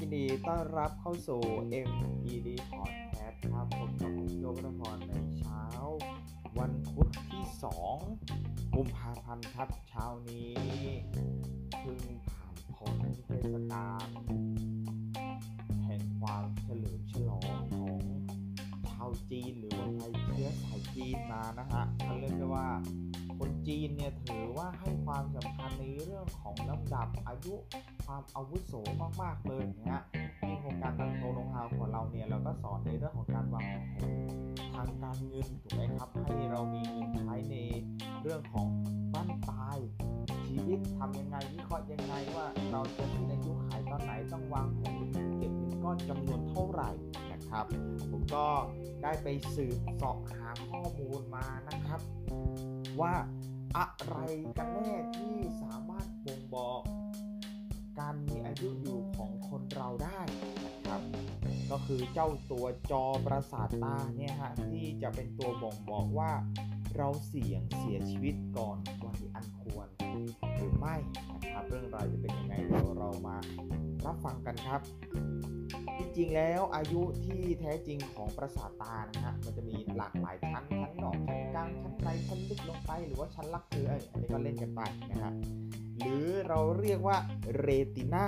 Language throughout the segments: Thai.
ยินดีต้อนรับเข้าสู่ MPD Podcast ครับผมกับผมโยกนพรในเช้า วันพุธที่ 2 กุมภาพันธ์ครับเช้านี้เพิ่งผ่านพ้นเทศกาลแห่งความเฉลิมฉลองของชาวจีนหรือว่าไทยเชื้อสายจีนมานะฮะมันเรียกได้ว่า จีนเนี่ยถือว่าให้ความสำคัญในเรื่องของลำดับอายุความอาวุโสมากๆเลยนะฮะในโครงการตังโตโนฮาวของเราเนี่ยเราก็สอนในเรื่องของการวางแผนทางการเงินถูกไหมครับให้เรามีเงินใช้ในเรื่องของบ้านปลายชีวิตทำยังไงวิเคราะห์ยังไงว่าเราจะสิ้นอายุขายตอนไหนต้องวางแผนเก็บเงินก้อนจำนวนเท่าไหร่นะครับ ผมก็ได้ไปสืบสาะหาข้อมูลมานะครับ ว่า อะไรกันแน่ที่สามารถบ่งบอก การมีอายุอยู่ของคนเราได้นะครับ ก็คือเจ้าตัวจอประสาทตาเนี่ยฮะที่จะเป็นตัวบ่งบอกว่า เราเสี่ยงเสียชีวิตก่อนวัยอันควรหรือไม่นะครับเรื่องราวจะเป็นยังไงเดี๋ยวเรามารับฟังกันครับจริงๆแล้วอายุที่แท้จริงของประสาทตานะฮะมันจะมีหลากหลายชั้นชั้นนอกชั้น กลางชั้นในชั้นลึกลงไป หรือว่าชั้นลักเคืออันนี้ก็เล่นกันไปนะฮะหรือเราเรียกว่าเรติน่า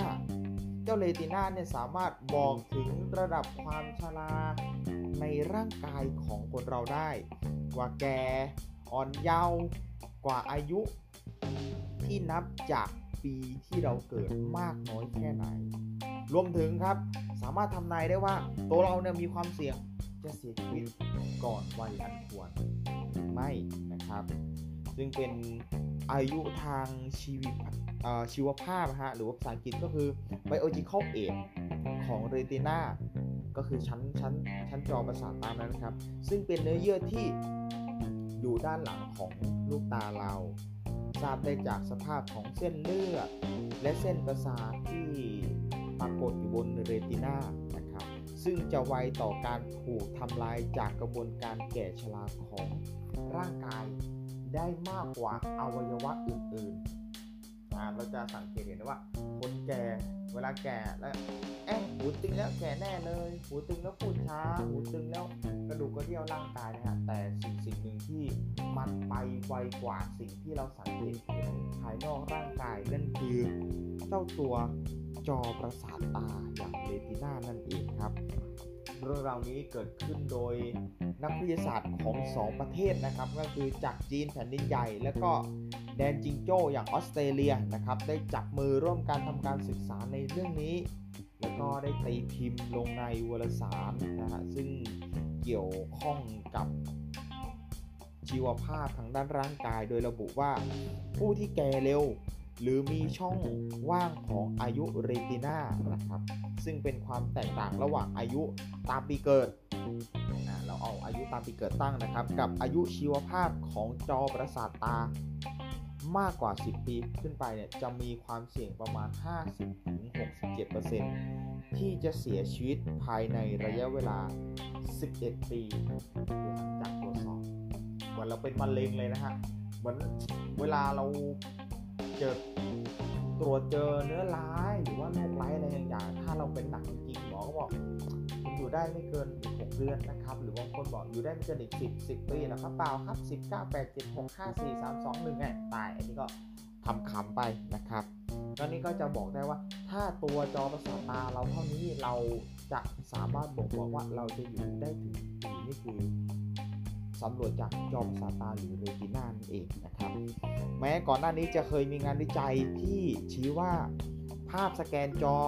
เจ้าเรติน่าเนี่ยสามารถบอกถึงระดับความชราในร่างกายของคนเราได้กว่าแก่อ่อนเยาว์กว่าอายุที่นับจากปีที่เราเกิดมากน้อยแค่ไหน รวมถึงครับสามารถทำนายได้ว่าตัวเราเนี่ยมีความเสี่ยงจะเสียชีวิตก่อนวัยอันควร ไม่นะครับ ซึ่งเป็นอายุทางชีวิตชีวภาพฮะหรือว่าภาษาอังกฤษก็คือ biological age ของ retina ก็คือชั้นชั้นชั้นจอประสาทตานั้นนะครับ ซึ่งเป็นเนื้อเยื่อที่อยู่ด้านหลังของลูกตาเรา ทราบได้จากสภาพของเส้นเลือดและเส้นประสาทที่ปรากฏอยู่บนเรตินานะครับ ซึ่งจะไวต่อการถูกทำลายจากกระบวนการแก่ชราของ ร่างกายได้มากกว่าอวัยวะอื่นๆนะเราจะสังเกตเห็นได้ว่า คนแก่เวลาแก่แล้วเอ๊ะหูตึงแล้วแก่แน่เลย หูตึงแล้วพูดช้า หูตึงแล้วกระดูกกระเดี่ยวร่างกายนะฮะแต่สิ่งสิ่งหนึ่งที่มันไปไวกว่าสิ่งที่เราสังเกตเห็นภายนอกร่างกายนั่นคือเจ้าตัวจอประสาทตาอย่างเรตินานั่นเอง เรื่องราวนี้เกิดขึ้นโดยนักวิทยาศาสตร์ของ 2 ประเทศนะครับ ก็คือจากจีนแผ่นดินใหญ่ และก็แดนจิงโจ้อย่างออสเตรเลียนะครับ ได้จับมือร่วมกันทำการศึกษาในเรื่องนี้ แล้วก็ได้ตีพิมพ์ลงในวารสารนะฮะซึ่งเกี่ยวข้องกับชีวภาพทางด้านร่างกาย โดยระบุว่าผู้ที่แก่เร็ว หรือมีช่องว่างของอายุเรตินานะครับ ซึ่งเป็นความแตกต่างระหว่างอายุตามปีเกิดเราเอาอายุตามปีเกิดตั้งนะครับ กับอายุชีวภาพของจอประสาทตามากกว่า 10 ปีขึ้นไปเนี่ยจะมีความเสี่ยงประมาณ 50-67%ที่จะเสียชีวิตภายในระยะเวลา 11 ปีหลังจากตรวจสอบเหมือนเราเป็นมะเร็งเลยนะฮะเหมือนเวลาเรา เจอตรวจเจอเนื้อร้ายหรือว่าโรคร้ายอะไรอย่าง ถ้าเราเป็นหนักจริงหมอก็บอกคุณอยู่ได้ไม่เกินอีก6เดือนนะครับ หรือบางคนบอกอยู่ได้ไม่เกินอีก10 10 ปีแล้วครับเปล่าครับ 10 9 8 7 6 5 4 3 2 1ไงตาย อันนี้ก็คำคำไปนะครับตอนนี้ก็จะบอกได้ว่า ถ้าตัวจอประสาทตาเราเท่านี้เราจะสามารถบอกบอกว่าเราจะอยู่ได้ถึงปีนี่คือ สำรวจจากจอประสาตาหรือเรตินานั่นเองนะครับ แม้ก่อนหน้านี้จะเคยมีงานวิจัยที่ชี้ว่าภาพสแกนจอ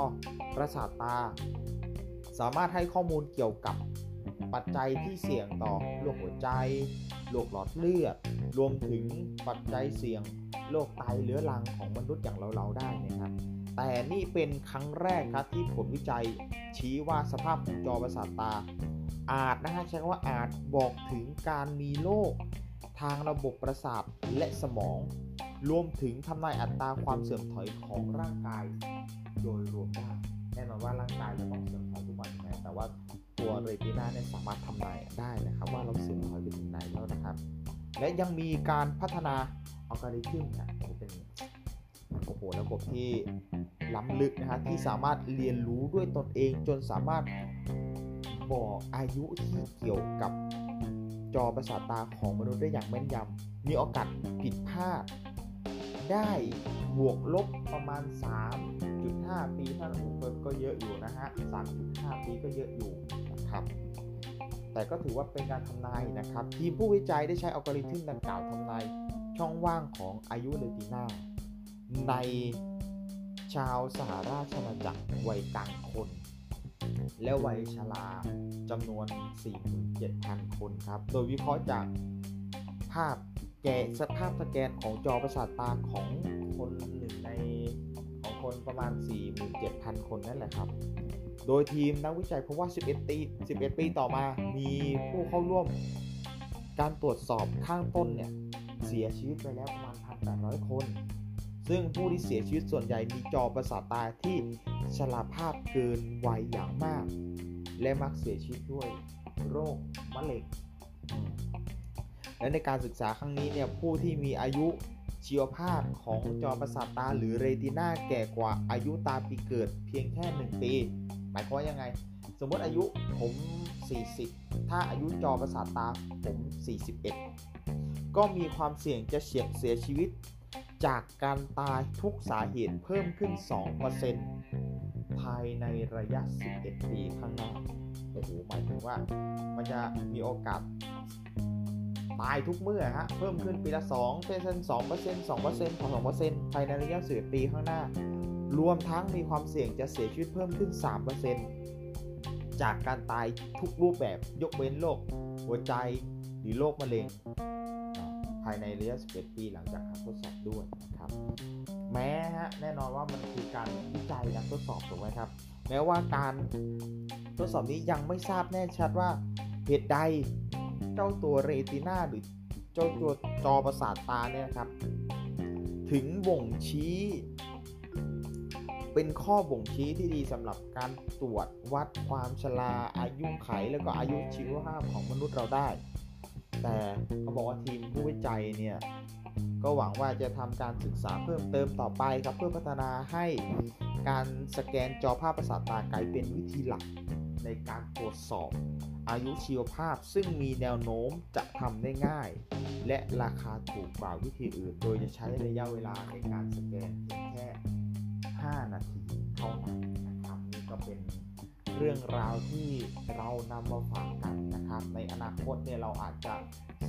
ประสาทตา สามารถให้ข้อมูลเกี่ยวกับปัจจัยที่เสี่ยงต่อโรคหัวใจโรคหลอดเลือด รวมถึงปัจจัยเสี่ยงโรคไตเรื้อรังของมนุษย์อย่างเราๆได้นะครับแต่นี่เป็นครั้งแรกครับที่ผลวิจัยชี้ว่าสภาพของจอประสาทตา อาจนะฮะใช้คำว่าอาจบอกถึงการมีโรคทางระบบประสาทและสมอง รวมถึงทำลายอัตราความเสื่อมถอยของร่างกาย โดยรวมได้แน่นอนว่าร่างกายเราต้องเสื่อมถอยทุกวันนะแต่ว่าตัวเรตินาเนี่ยสามารถทำลายได้นะครับ ว่าเราเสื่อมถอยไปถึงไหนแล้วนะครับ และยังมีการพัฒนาอัลกอริทึมเนี่ยเป็นโอ้โหระบบที่ล้ำลึกนะฮะที่สามารถเรียนรู้ด้วยตนเองจนสามารถ บอกอายุที่เกี่ยวกับจอประสาทตาของมนุษย์ได้อย่างแม่นยำ มีโอกาสผิดพลาดได้บวกลบประมาณ 3.5 ปีถ้าก็เยอะอยู่นะฮะ 3.5 ปีก็เยอะอยู่นะครับ แต่ก็ถือว่าเป็นการทำนายนะครับ ทีมผู้วิจัยได้ใช้อัลกอริทึมดังกล่าวทำนายช่องว่างของอายุเรตินาในชาวสหราชอาณาจักรวัยกลางคน และวัยชราจำนวน 47,000 คนครับ โดยวิเคราะห์จากภาพแกะสภาพสแกนของจอประสาทตาของคนหนึ่งในของคนประมาณ 47,000 คนนั่นแหละครับ โดยทีมนักวิจัยพบว่า 11 ปี 11 ปีต่อมามีผู้เข้าร่วมการตรวจสอบข้างต้นเนี่ย เสียชีวิตไปแล้วประมาณ 1,800 คน ซึ่งผู้ที่เสียชีวิตส่วนใหญ่มีจอประสาทตาที่ชราภาพเกินวัยอย่างมาก และมักเสียชีวิตด้วยโรคมะเร็งและในการศึกษาครั้งนี้เนี่ยผู้ที่มีอายุชีวภาพของจอประสาทตาหรือเรติน่าแก่กว่าอายุตาปีเกิดเพียงแค่ 1 ปี หมายความว่ายังไง สมมติอายุผม 40 ถ้าอายุจอประสาทตาผม 41 ก็มีความเสี่ยงจะเฉียดเสียชีวิต จากการตายทุกสาเหตุเพิ่มขึ้น 2%ภายในระยะ 11 ปีข้างหน้า โอ้โห หมายถึงว่า มันจะมีโอกาสตายทุกเมื่อฮะ เพิ่มขึ้นปีละ2เป็น2เปอร์เซนต์2เปอร์เซ็นต์2เปอร์เซนต์ภายในระยะ11ปีข้างหน้า รวมทั้งมีความเสี่ยงจะเสียชีวิตเพิ่มขึ้น 3%จากการตายทุกรูปแบบยกเว้นโรคหัวใจหรือโรคมะเร็ง ภายในระยะ 11 ปีหลังจากการทดสอบด้วยนะครับ แม้ฮะแน่นอนว่ามันคือการวิจัยและทดสอบถูกไหมครับ แม้ว่าการทดสอบนี้ยังไม่ทราบแน่ชัดว่าเหตุใดเจ้าตัวเรติน่าหรือเจ้าตัวจอประสาทตาเนี่ยครับ ถึงบ่งชี้ เป็นข้อบ่งชี้ที่ดีสำหรับการตรวจวัดความชราอายุไข แล้วก็อายุชีวภาพของมนุษย์เราได้ แต่เขาบอกว่าทีมผู้วิจัยเนี่ยก็หวังว่าจะทำการศึกษาเพิ่มเติมต่อไปครับ เพื่อพัฒนาให้การสแกนจอภาพประสาทตากลายเป็นวิธีหลักในการตรวจสอบอายุชีวภาพซึ่งมีแนวโน้มจะทำได้ง่าย และราคาถูกกว่าวิธีอื่น โดยจะใช้ระยะเวลาในการสแกนเพียงแค่ 5 นาทีเท่านั้นนะครับนี่ก็เป็น เรื่องราวที่เรานำมาฝากกันนะครับ ในอนาคตเนี่ยเราอาจจะ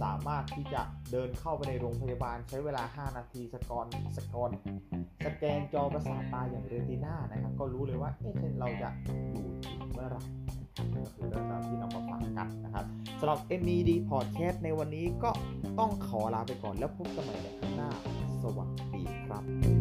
สามารถที่จะเดินเข้าไปในโรงพยาบาลใช้เวลา 5 นาทีสกอนสกอนสแกนจอประสาทตาอย่างเรตินานะครับ ก็รู้เลยว่าเอ๊ะเราจะอยู่เมื่อไหร่ก็คือเรื่องราวที่นำมาฝากกันนะครับสำหรับ MED Podcast ในวันนี้ก็ต้องขอลาไปก่อนแล้วพบกันใหม่ในครั้งหน้า สวัสดีครับ